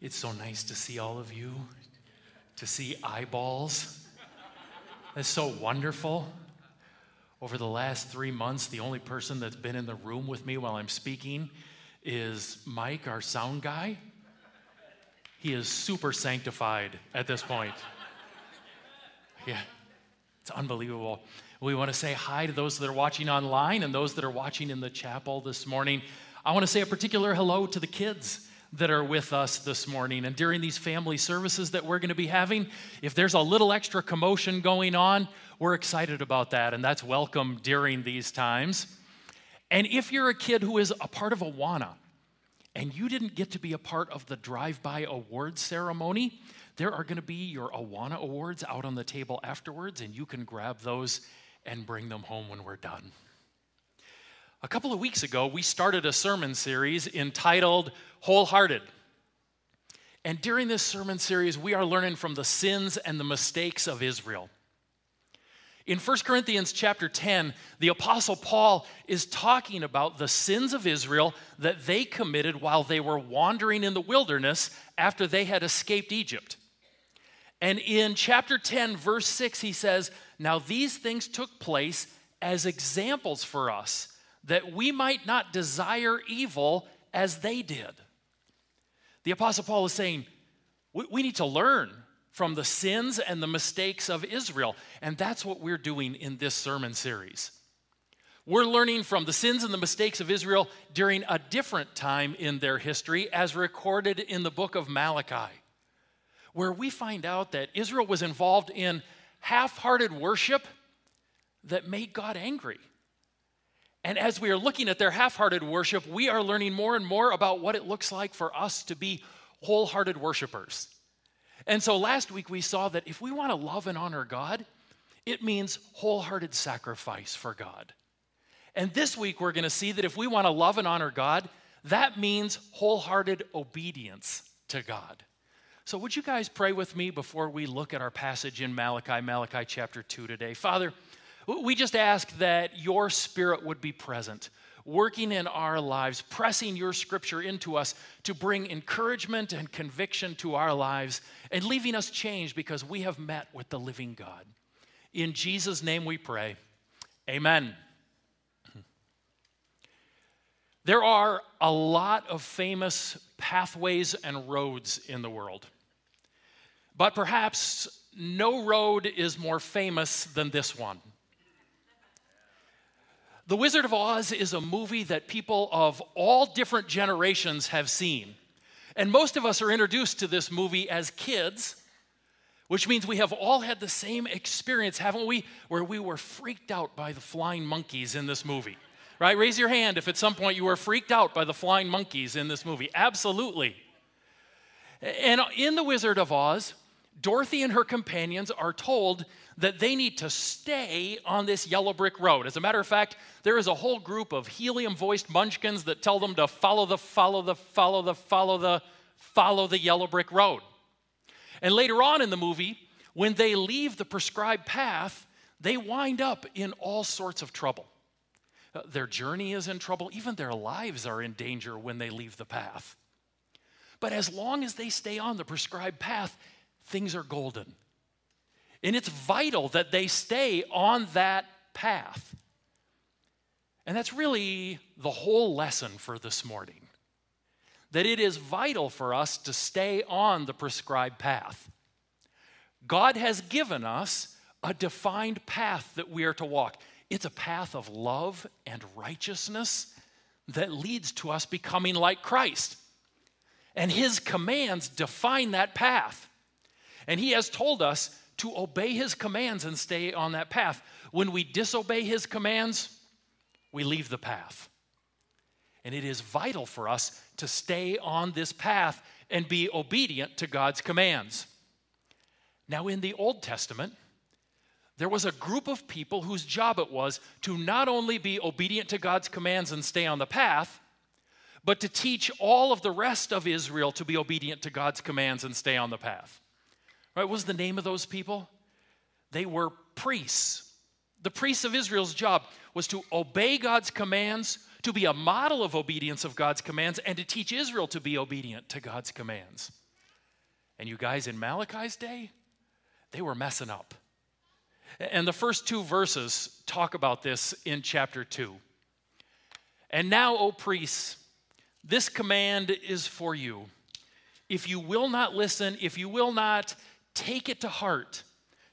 It's so nice to see all of you, to see eyeballs. That's so wonderful. Over the last three months, the only person that's been in the room with me while I'm speaking is Mike, our sound guy. He is super sanctified at this point. Yeah, it's unbelievable. We want to say hi to those that are watching online and those that are watching in the chapel this morning. I want to say a particular hello to the kids that are with us this morning. And during these family services that we're going to be having, if there's a little extra commotion going on, we're excited about that. And that's welcome during these times. And if you're a kid who is a part of Awana and you didn't get to be a part of the drive by awards ceremony, there are going to be your Awana awards out on the table afterwards, and you can grab those and bring them home when we're done. A couple of weeks ago, we started a sermon series entitled Wholehearted. And during this sermon series, we are learning from the sins and the mistakes of Israel. In 1 Corinthians chapter 10, the Apostle Paul is talking about the sins of Israel that they committed while they were wandering in the wilderness after they had escaped Egypt. And in chapter 10, verse 6, he says, Now these things took place as examples for us that we might not desire evil as they did. The Apostle Paul is saying, we, we need to learn from the sins and the mistakes of Israel. And that's what we're doing in this sermon series. We're learning from the sins and the mistakes of Israel during a different time in their history, as recorded in the book of Malachi, where we find out that Israel was involved in half hearted worship that made God angry. And as we are looking at their half hearted worship, we are learning more and more about what it looks like for us to be wholehearted worshipers. And so last week we saw that if we want to love and honor God, it means wholehearted sacrifice for God. And this week we're going to see that if we want to love and honor God, that means wholehearted obedience to God. So, would you guys pray with me before we look at our passage in Malachi, Malachi chapter 2 today? Father, we just ask that your spirit would be present, working in our lives, pressing your scripture into us to bring encouragement and conviction to our lives, and leaving us changed because we have met with the living God. In Jesus' name we pray. Amen. There are a lot of famous pathways and roads in the world. But perhaps no road is more famous than this one. The Wizard of Oz is a movie that people of all different generations have seen. And most of us are introduced to this movie as kids, which means we have all had the same experience, haven't we? Where we were freaked out by the flying monkeys in this movie. Right? Raise your hand if at some point you were freaked out by the flying monkeys in this movie. Absolutely. And in The Wizard of Oz, Dorothy and her companions are told that they need to stay on this yellow brick road. As a matter of fact, there is a whole group of helium voiced munchkins that tell them to follow the, follow the, follow the, follow the, follow the yellow brick road. And later on in the movie, when they leave the prescribed path, they wind up in all sorts of trouble. Uh, their journey is in trouble, even their lives are in danger when they leave the path. But as long as they stay on the prescribed path, things are golden. And it's vital that they stay on that path. And that's really the whole lesson for this morning. That it is vital for us to stay on the prescribed path. God has given us a defined path that we are to walk. It's a path of love and righteousness that leads to us becoming like Christ. And His commands define that path. And He has told us to obey his commands and stay on that path. When we disobey his commands, we leave the path. And it is vital for us to stay on this path and be obedient to God's commands. Now, in the Old Testament, there was a group of people whose job it was to not only be obedient to God's commands and stay on the path, but to teach all of the rest of Israel to be obedient to God's commands and stay on the path. Right? What was the name of those people? They were priests. The priests of Israel's job was to obey God's commands, to be a model of obedience of God's commands, and to teach Israel to be obedient to God's commands. And you guys, in Malachi's day, they were messing up. And the first two verses talk about this in chapter 2. And now, O priests, this command is for you. If you will not listen, if you will not take it to heart,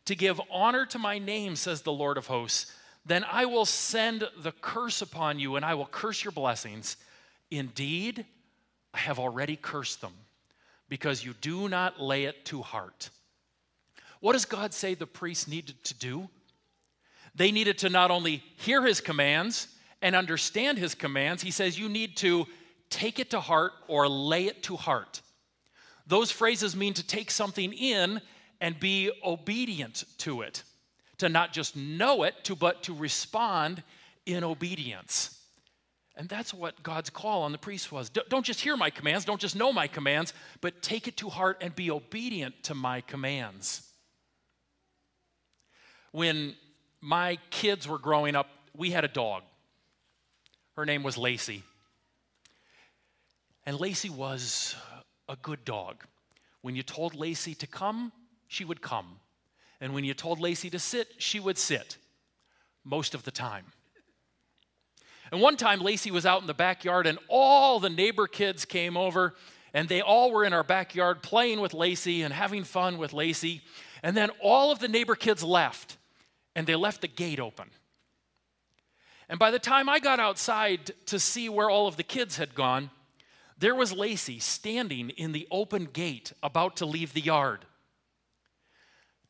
to give honor to my name, says the Lord of hosts, then I will send the curse upon you and I will curse your blessings. Indeed, I have already cursed them because you do not lay it to heart. What does God say the priests needed to do? They needed to not only hear his commands and understand his commands, he says you need to take it to heart or lay it to heart. Those phrases mean to take something in and be obedient to it, to not just know it, to, but to respond in obedience. And that's what God's call on the priest was. Don't just hear my commands, don't just know my commands, but take it to heart and be obedient to my commands. When my kids were growing up, we had a dog. Her name was Lacey. And Lacey was a good dog. When you told Lacey to come, she would come. And when you told Lacey to sit, she would sit most of the time. And one time, Lacey was out in the backyard, and all the neighbor kids came over, and they all were in our backyard playing with Lacey and having fun with Lacey. And then all of the neighbor kids left, and they left the gate open. And by the time I got outside to see where all of the kids had gone, there was Lacey standing in the open gate about to leave the yard.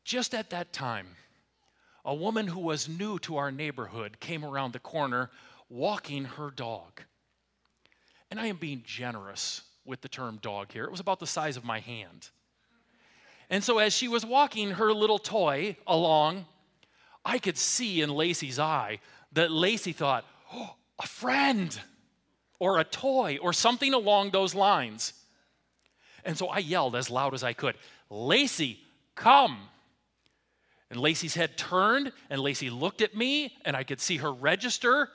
Just at that time, a woman who was new to our neighborhood came around the corner walking her dog. And I am being generous with the term dog here. It was about the size of my hand. And so as she was walking her little toy along, I could see in Lacey's eye that Lacey thought, oh, a friend or a toy or something along those lines. And so I yelled as loud as I could, Lacey, come. And Lacey's head turned, and Lacey looked at me, and I could see her register.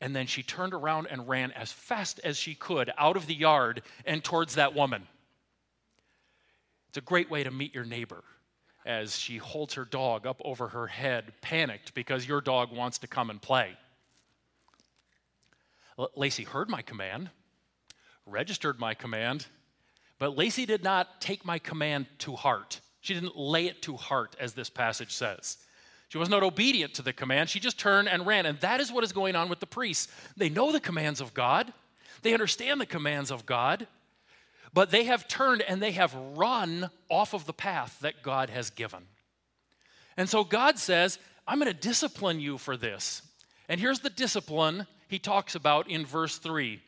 And then she turned around and ran as fast as she could out of the yard and towards that woman. It's a great way to meet your neighbor as she holds her dog up over her head, panicked because your dog wants to come and play. Lacey heard my command, registered my command, but Lacey did not take my command to heart. She didn't lay it to heart, as this passage says. She was not obedient to the command. She just turned and ran. And that is what is going on with the priests. They know the commands of God, they understand the commands of God, but they have turned and they have run off of the path that God has given. And so God says, I'm going to discipline you for this. And here's the discipline he talks about in verse 3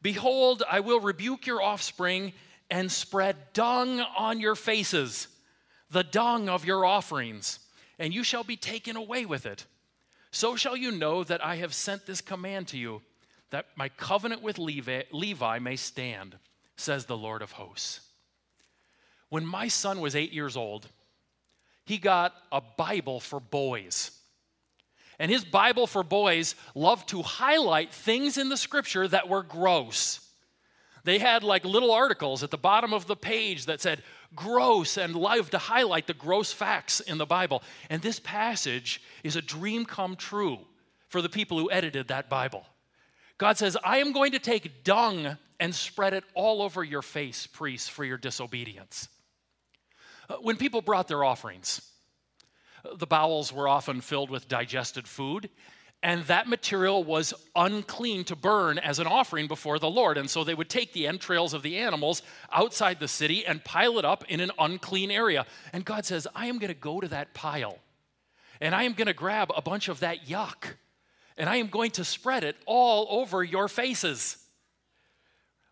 Behold, I will rebuke your offspring and spread dung on your faces, the dung of your offerings, and you shall be taken away with it. So shall you know that I have sent this command to you, that my covenant with Levi, Levi may stand, says the Lord of hosts. When my son was eight years old, he got a Bible for boys. And his Bible for boys loved to highlight things in the scripture that were gross. They had like little articles at the bottom of the page that said gross and love to highlight the gross facts in the Bible. And this passage is a dream come true for the people who edited that Bible. God says, I am going to take dung and spread it all over your face, priests, for your disobedience. Uh, when people brought their offerings, the bowels were often filled with digested food, and that material was unclean to burn as an offering before the Lord. And so they would take the entrails of the animals outside the city and pile it up in an unclean area. And God says, I am going to go to that pile and I am going to grab a bunch of that yuck and I am going to spread it all over your faces.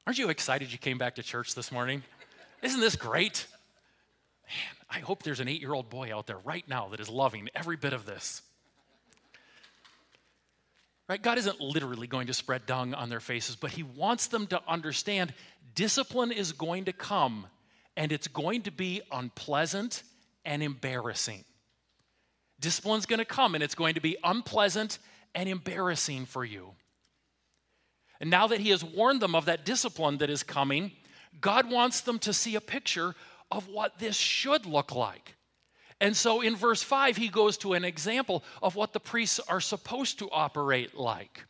Aren't you excited you came back to church this morning? Isn't this great? Man, I hope there's an eight year old boy out there right now that is loving every bit of this. Right? God isn't literally going to spread dung on their faces, but He wants them to understand discipline is going to come and it's going to be unpleasant and embarrassing. Discipline's going to come and it's going to be unpleasant and embarrassing for you. And now that He has warned them of that discipline that is coming, God wants them to see a picture of what this should look like. And so in verse 5, he goes to an example of what the priests are supposed to operate like.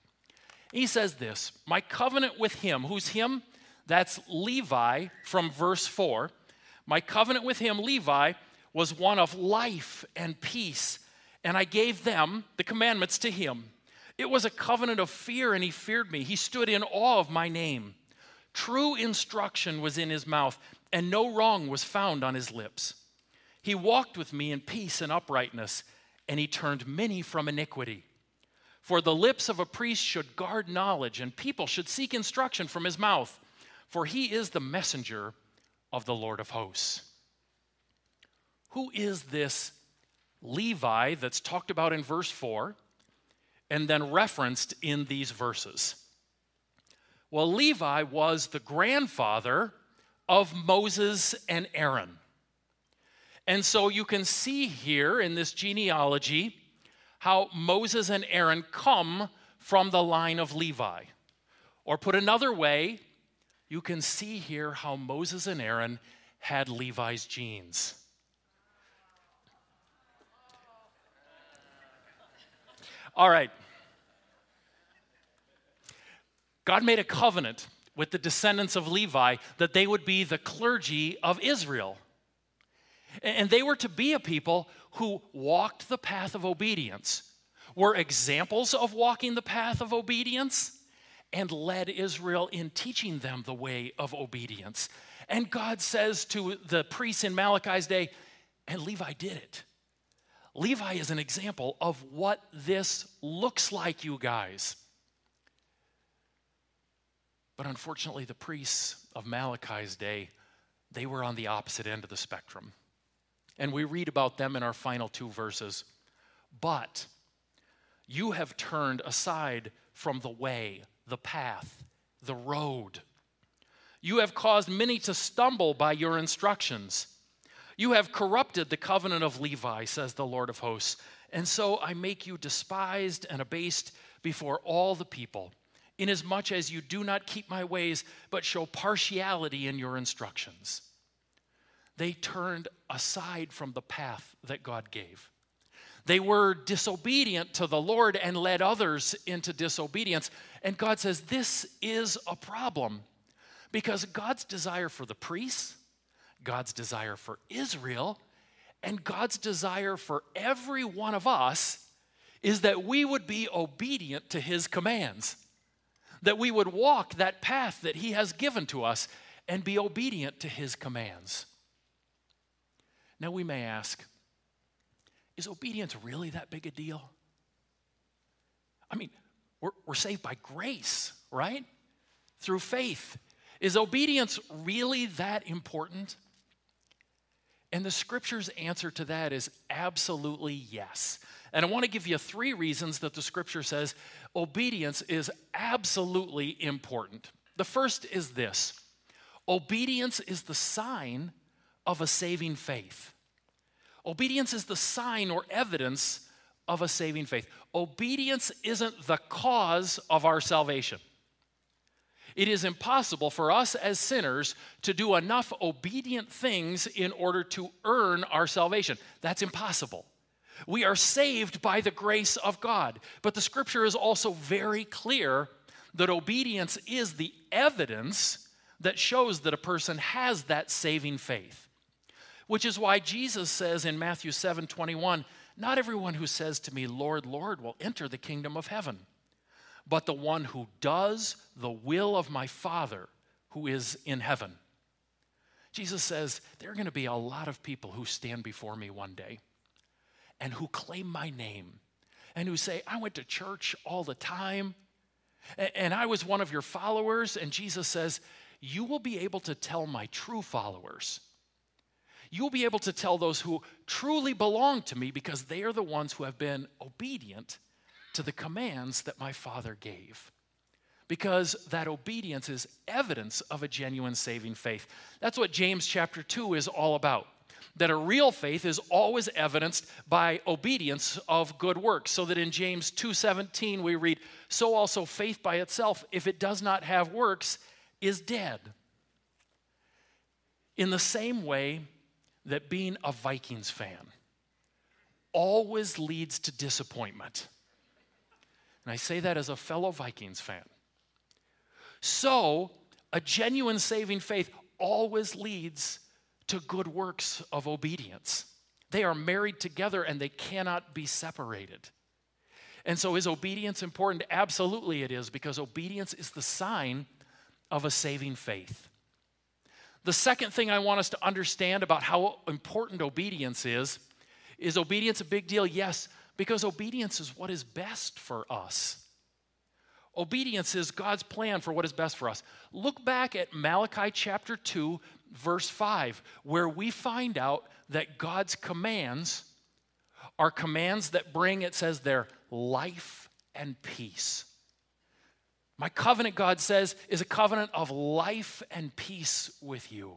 He says this My covenant with him, who's him? That's Levi from verse 4. My covenant with him, Levi, was one of life and peace, and I gave them the commandments to him. It was a covenant of fear, and he feared me. He stood in awe of my name. True instruction was in his mouth, and no wrong was found on his lips. He walked with me in peace and uprightness, and he turned many from iniquity. For the lips of a priest should guard knowledge, and people should seek instruction from his mouth, for he is the messenger of the Lord of hosts. Who is this Levi that's talked about in verse 4 and then referenced in these verses? Well, Levi was the grandfather of Moses and Aaron. And so you can see here in this genealogy how Moses and Aaron come from the line of Levi. Or put another way, you can see here how Moses and Aaron had Levi's genes. All right. God made a covenant with the descendants of Levi that they would be the clergy of Israel. And they were to be a people who walked the path of obedience, were examples of walking the path of obedience, and led Israel in teaching them the way of obedience. And God says to the priests in Malachi's day, and Levi did it. Levi is an example of what this looks like, you guys. But unfortunately, the priests of Malachi's day, they were on the opposite end of the spectrum. And we read about them in our final two verses. But you have turned aside from the way, the path, the road. You have caused many to stumble by your instructions. You have corrupted the covenant of Levi, says the Lord of hosts. And so I make you despised and abased before all the people, inasmuch as you do not keep my ways, but show partiality in your instructions. They turned aside from the path that God gave. They were disobedient to the Lord and led others into disobedience. And God says this is a problem because God's desire for the priests, God's desire for Israel, and God's desire for every one of us is that we would be obedient to his commands, that we would walk that path that he has given to us and be obedient to his commands. Now we may ask, is obedience really that big a deal? I mean, we're, we're saved by grace, right? Through faith. Is obedience really that important? And the scripture's answer to that is absolutely yes. And I want to give you three reasons that the scripture says obedience is absolutely important. The first is this obedience is the sign of a saving faith. Obedience is the sign or evidence of a saving faith. Obedience isn't the cause of our salvation. It is impossible for us as sinners to do enough obedient things in order to earn our salvation. That's impossible. We are saved by the grace of God. But the scripture is also very clear that obedience is the evidence that shows that a person has that saving faith. Which is why Jesus says in Matthew 7 21, Not everyone who says to me, Lord, Lord, will enter the kingdom of heaven, but the one who does the will of my Father who is in heaven. Jesus says, There are going to be a lot of people who stand before me one day and who claim my name and who say, I went to church all the time and I was one of your followers. And Jesus says, You will be able to tell my true followers. You'll be able to tell those who truly belong to me because they are the ones who have been obedient to the commands that my Father gave. Because that obedience is evidence of a genuine saving faith. That's what James chapter 2 is all about that a real faith is always evidenced by obedience of good works so that in James 2:17 we read so also faith by itself if it does not have works is dead In the same way that being a Vikings fan always leads to disappointment. And I say that as a fellow Vikings fan. So, a genuine saving faith always leads to good works of obedience. They are married together and they cannot be separated. And so, is obedience important? Absolutely, it is, because obedience is the sign of a saving faith. The second thing I want us to understand about how important obedience is is obedience a big deal? Yes, because obedience is what is best for us. Obedience is God's plan for what is best for us. Look back at Malachi chapter 2, verse 5, where we find out that God's commands are commands that bring, it says there, life and peace. My covenant, God says, is a covenant of life and peace with you.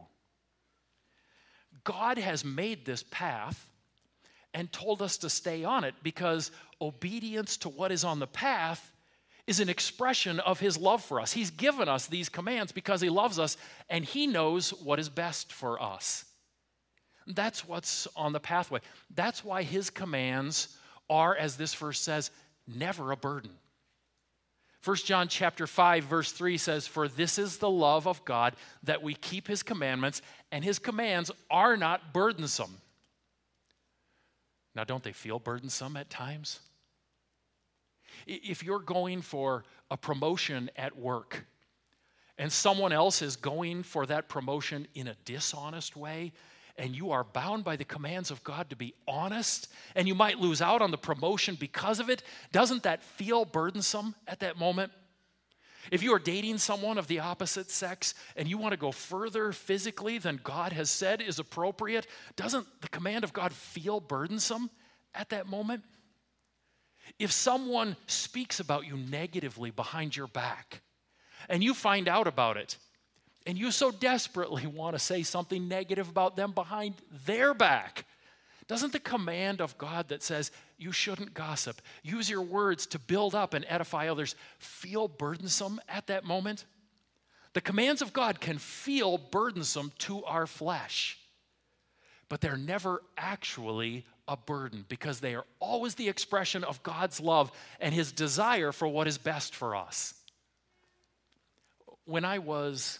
God has made this path and told us to stay on it because obedience to what is on the path is an expression of his love for us. He's given us these commands because he loves us and he knows what is best for us. That's what's on the pathway. That's why his commands are as this verse says, never a burden. 1 John chapter 5 verse 3 says for this is the love of God that we keep his commandments and his commands are not burdensome. Now don't they feel burdensome at times? If you're going for a promotion at work and someone else is going for that promotion in a dishonest way, and you are bound by the commands of God to be honest, and you might lose out on the promotion because of it, doesn't that feel burdensome at that moment? If you are dating someone of the opposite sex and you want to go further physically than God has said is appropriate, doesn't the command of God feel burdensome at that moment? If someone speaks about you negatively behind your back and you find out about it, and you so desperately want to say something negative about them behind their back, doesn't the command of God that says you shouldn't gossip, use your words to build up and edify others, feel burdensome at that moment? The commands of God can feel burdensome to our flesh, but they're never actually a burden because they are always the expression of God's love and His desire for what is best for us. When I was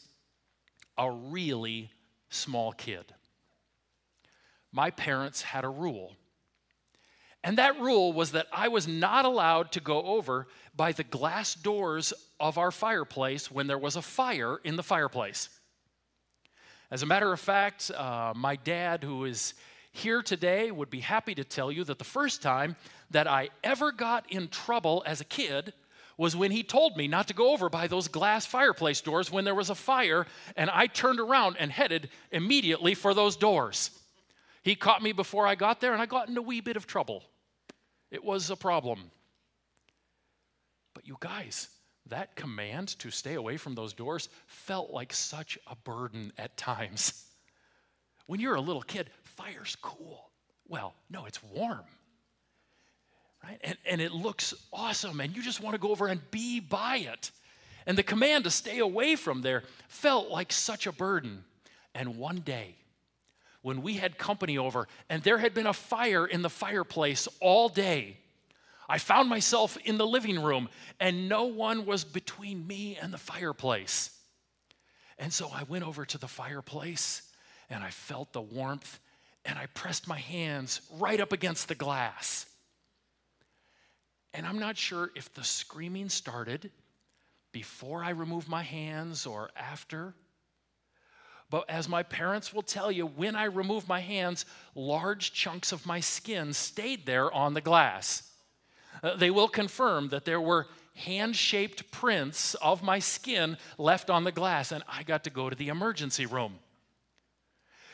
a really small kid, my parents had a rule. And that rule was that I was not allowed to go over by the glass doors of our fireplace when there was a fire in the fireplace. As a matter of fact, uh, my dad, who is here today would be happy to tell you that the first time that I ever got in trouble as a kid was when he told me not to go over by those glass fireplace doors when there was a fire, and I turned around and headed immediately for those doors. He caught me before I got there, and I got in a wee bit of trouble. It was a problem. But you guys, that command to stay away from those doors felt like such a burden at times. When you're a little kid, fire's cool. Well, no, it's warm. Right? And, and it looks awesome, and you just want to go over and be by it. And the command to stay away from there felt like such a burden. And one day, when we had company over and there had been a fire in the fireplace all day, I found myself in the living room and no one was between me and the fireplace. And so I went over to the fireplace and I felt the warmth and I pressed my hands right up against the glass. And I'm not sure if the screaming started before I removed my hands or after. But as my parents will tell you, when I removed my hands, large chunks of my skin stayed there on the glass. Uh, they will confirm that there were hand shaped prints of my skin left on the glass, and I got to go to the emergency room.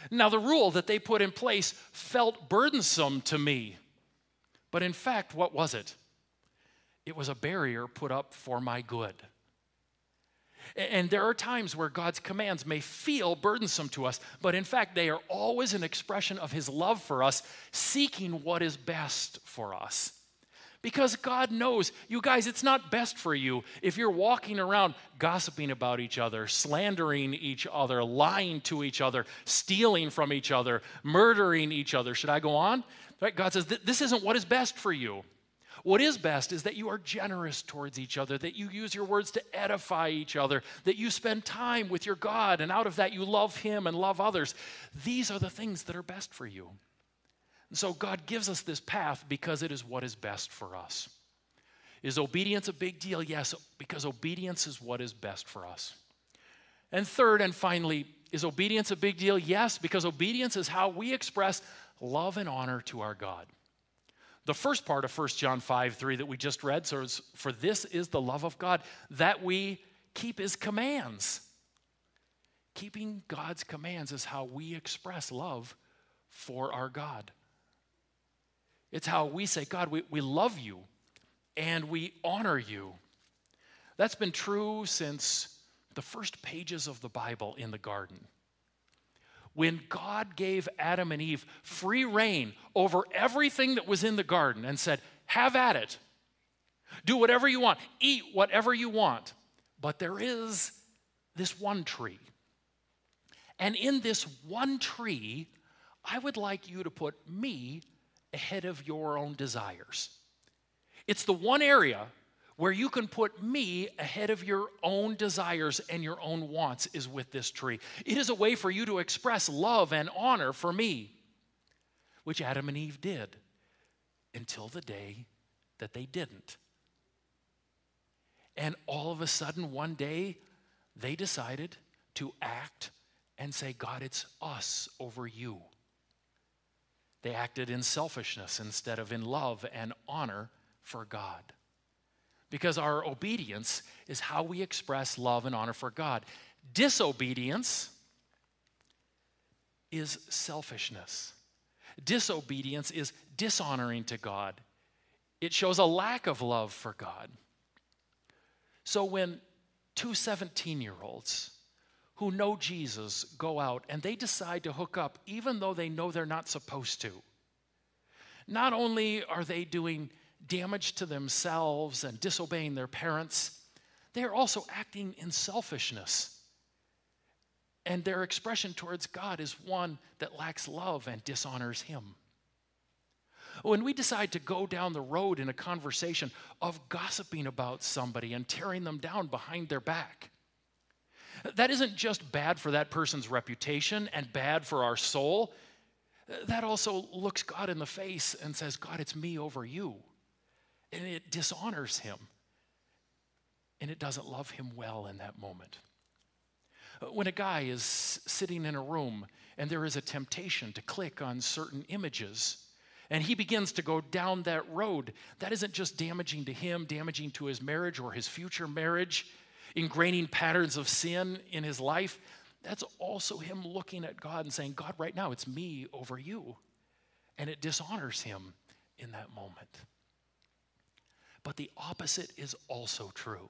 Now, the rule that they put in place felt burdensome to me. But in fact, what was it? It was a barrier put up for my good. And there are times where God's commands may feel burdensome to us, but in fact, they are always an expression of His love for us, seeking what is best for us. Because God knows, you guys, it's not best for you if you're walking around gossiping about each other, slandering each other, lying to each other, stealing from each other, murdering each other. Should I go on? Right? God says, This isn't what is best for you. What is best is that you are generous towards each other, that you use your words to edify each other, that you spend time with your God, and out of that you love Him and love others. These are the things that are best for you. And so God gives us this path because it is what is best for us. Is obedience a big deal? Yes, because obedience is what is best for us. And third and finally, is obedience a big deal? Yes, because obedience is how we express love and honor to our God. The first part of 1 John 5 3 that we just read says, For this is the love of God, that we keep his commands. Keeping God's commands is how we express love for our God. It's how we say, God, we, we love you and we honor you. That's been true since the first pages of the Bible in the garden. When God gave Adam and Eve free rein over everything that was in the garden and said, Have at it, do whatever you want, eat whatever you want. But there is this one tree. And in this one tree, I would like you to put me ahead of your own desires. It's the one area where you can put me ahead of your own desires and your own wants is with this tree. It is a way for you to express love and honor for me, which Adam and Eve did until the day that they didn't. And all of a sudden, one day, they decided to act and say, God, it's us over you. They acted in selfishness instead of in love and honor for God. Because our obedience is how we express love and honor for God. Disobedience is selfishness. Disobedience is dishonoring to God. It shows a lack of love for God. So when two 17 year olds who know Jesus go out and they decide to hook up even though they know they're not supposed to. Not only are they doing damage to themselves and disobeying their parents, they are also acting in selfishness. And their expression towards God is one that lacks love and dishonors Him. When we decide to go down the road in a conversation of gossiping about somebody and tearing them down behind their back, that isn't just bad for that person's reputation and bad for our soul. That also looks God in the face and says, God, it's me over you. And it dishonors him. And it doesn't love him well in that moment. When a guy is sitting in a room and there is a temptation to click on certain images, and he begins to go down that road, that isn't just damaging to him, damaging to his marriage or his future marriage ingraining patterns of sin in his life, that's also him looking at God and saying, God, right now it's me over you. And it dishonors him in that moment. But the opposite is also true.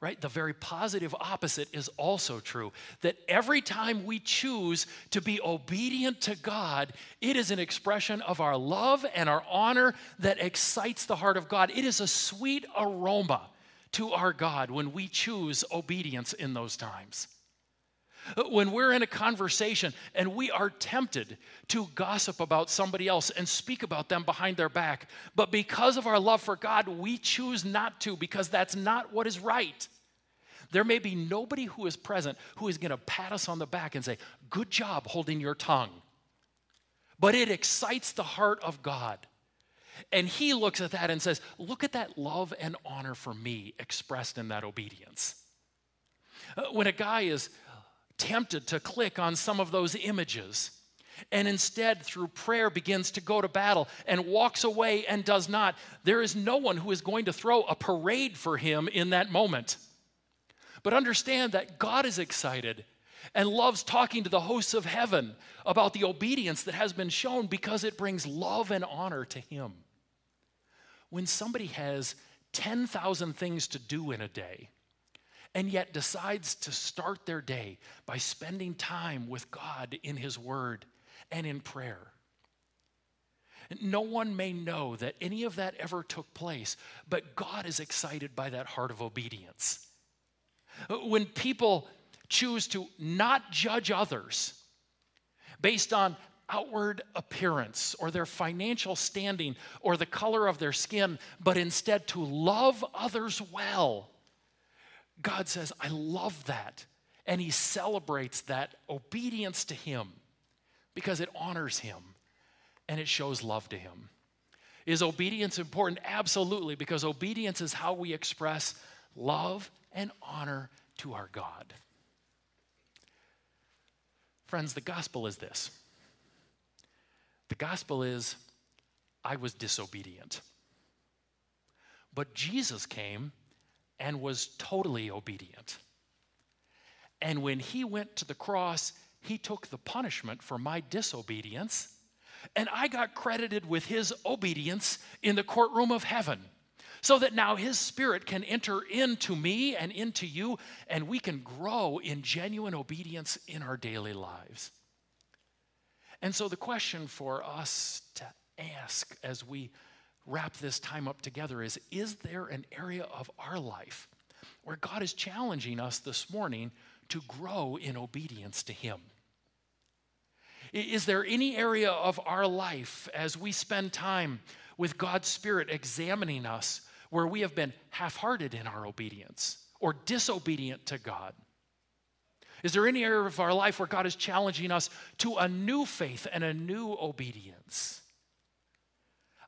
Right? The very positive opposite is also true. That every time we choose to be obedient to God, it is an expression of our love and our honor that excites the heart of God. It is a sweet aroma to our God when we choose obedience in those times. When we're in a conversation and we are tempted to gossip about somebody else and speak about them behind their back, but because of our love for God, we choose not to because that's not what is right. There may be nobody who is present who is going to pat us on the back and say, Good job holding your tongue. But it excites the heart of God and he looks at that and says, Look at that love and honor for me expressed in that obedience. Uh, when a guy is tempted to click on some of those images, and instead, through prayer, begins to go to battle and walks away and does not, there is no one who is going to throw a parade for him in that moment. But understand that God is excited and loves talking to the hosts of heaven about the obedience that has been shown because it brings love and honor to Him. When somebody has 10,000 things to do in a day, and yet decides to start their day by spending time with God in His Word and in prayer. No one may know that any of that ever took place, but God is excited by that heart of obedience. When people choose to not judge others based on outward appearance or their financial standing or the color of their skin, but instead to love others well, God says, I love that. And He celebrates that obedience to Him because it honors Him and it shows love to Him. Is obedience important? Absolutely, because obedience is how we express love and honor to our God. Friends, the gospel is this the gospel is I was disobedient. But Jesus came and was totally obedient. And when he went to the cross, he took the punishment for my disobedience, and I got credited with his obedience in the courtroom of heaven. So that now his spirit can enter into me and into you, and we can grow in genuine obedience in our daily lives. And so, the question for us to ask as we wrap this time up together is Is there an area of our life where God is challenging us this morning to grow in obedience to Him? Is there any area of our life as we spend time with God's Spirit examining us where we have been half hearted in our obedience or disobedient to God? Is there any area of our life where God is challenging us to a new faith and a new obedience?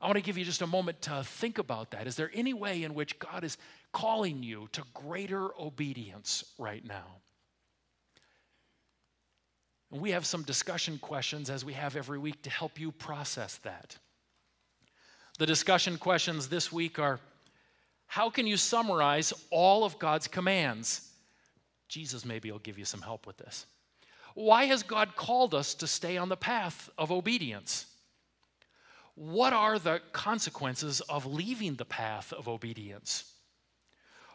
I want to give you just a moment to think about that. Is there any way in which God is calling you to greater obedience right now? And we have some discussion questions as we have every week to help you process that. The discussion questions this week are How can you summarize all of God's commands? Jesus maybe will give you some help with this. Why has God called us to stay on the path of obedience? What are the consequences of leaving the path of obedience?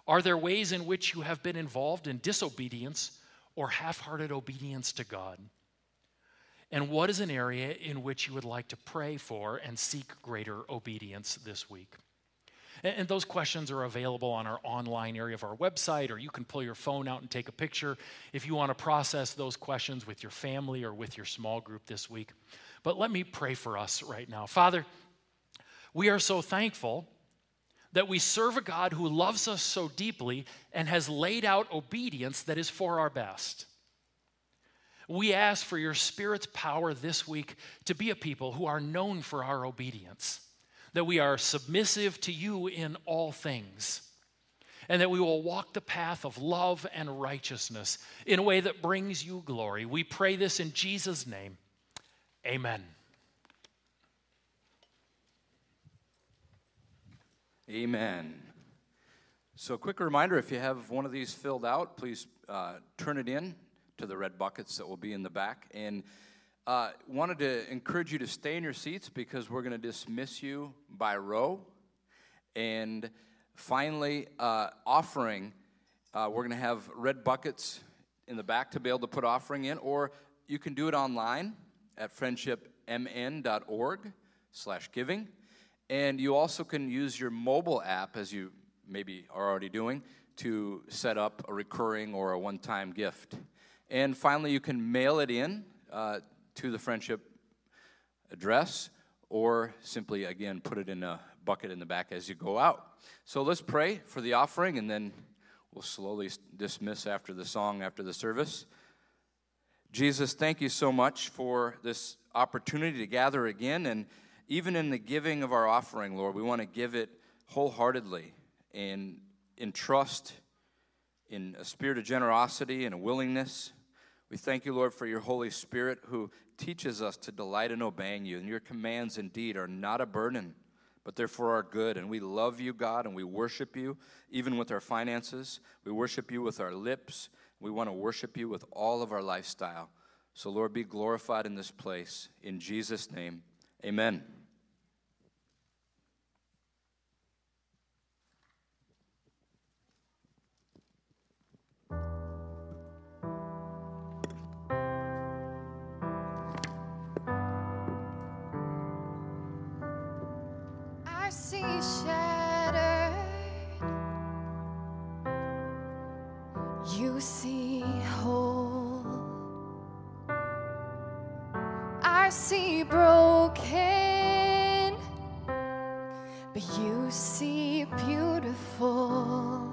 Are there ways in which you have been involved in disobedience or half hearted obedience to God? And what is an area in which you would like to pray for and seek greater obedience this week? And those questions are available on our online area of our website, or you can pull your phone out and take a picture if you want to process those questions with your family or with your small group this week. But let me pray for us right now. Father, we are so thankful that we serve a God who loves us so deeply and has laid out obedience that is for our best. We ask for your Spirit's power this week to be a people who are known for our obedience that we are submissive to you in all things, and that we will walk the path of love and righteousness in a way that brings you glory. We pray this in Jesus' name. Amen. Amen. So, a quick reminder if you have one of these filled out, please uh, turn it in to the red buckets that will be in the back. And uh, wanted to encourage you to stay in your seats because we're going to dismiss you by row. And finally, uh, offering, uh, we're going to have red buckets in the back to be able to put offering in, or you can do it online at friendshipmn.org slash giving. And you also can use your mobile app, as you maybe are already doing, to set up a recurring or a one time gift. And finally, you can mail it in uh, to the friendship address or simply, again, put it in a bucket in the back as you go out. So let's pray for the offering and then we'll slowly dismiss after the song, after the service. Jesus, thank you so much for this opportunity to gather again. And even in the giving of our offering, Lord, we want to give it wholeheartedly and in trust, in a spirit of generosity and a willingness. We thank you, Lord, for your Holy Spirit who teaches us to delight in obeying you. And your commands indeed are not a burden, but they're for our good. And we love you, God, and we worship you, even with our finances. We worship you with our lips. We want to worship you with all of our lifestyle. So, Lord, be glorified in this place. In Jesus' name, amen. I see broken, but you see beautiful.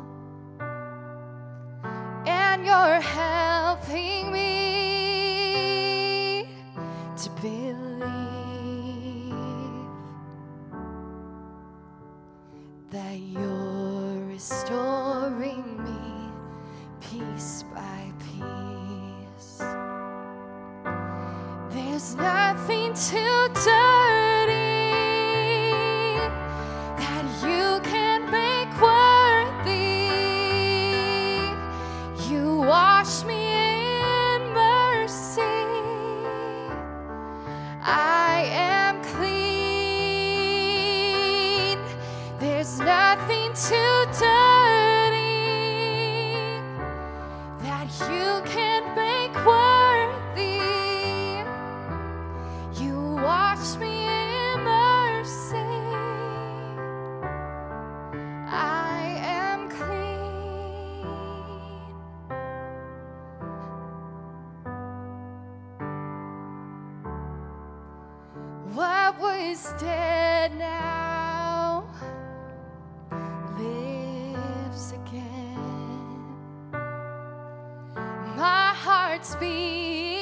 And you're helping me to believe that you're restoring nothing heart's beating,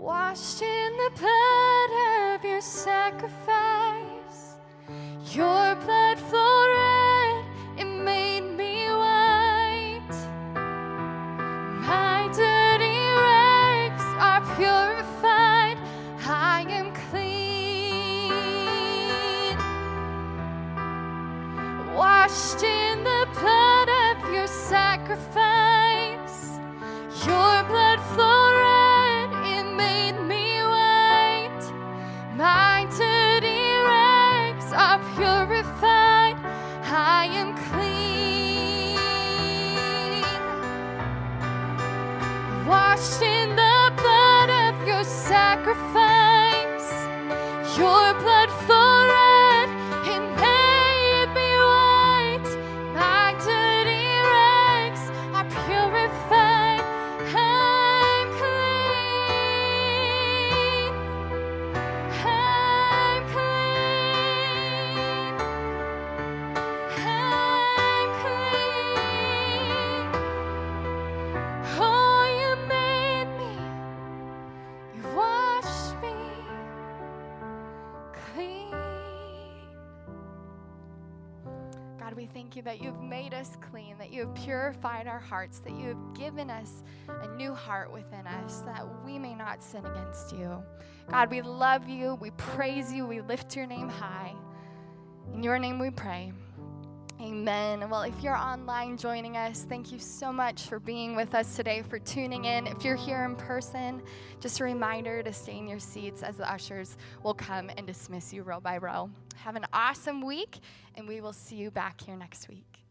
Washed in the blood of your sacrifice, your blood flowed red, it made me white. My dirty rags are purified, I am clean. Washed in the blood of your sacrifice, thank you that you've made us clean, that you have purified our hearts, that you have given us a new heart within us, that we may not sin against you. God, we love you, we praise you, we lift your name high. In your name we pray. Amen. Well, if you're online joining us, thank you so much for being with us today, for tuning in. If you're here in person, just a reminder to stay in your seats as the ushers will come and dismiss you row by row. Have an awesome week, and we will see you back here next week.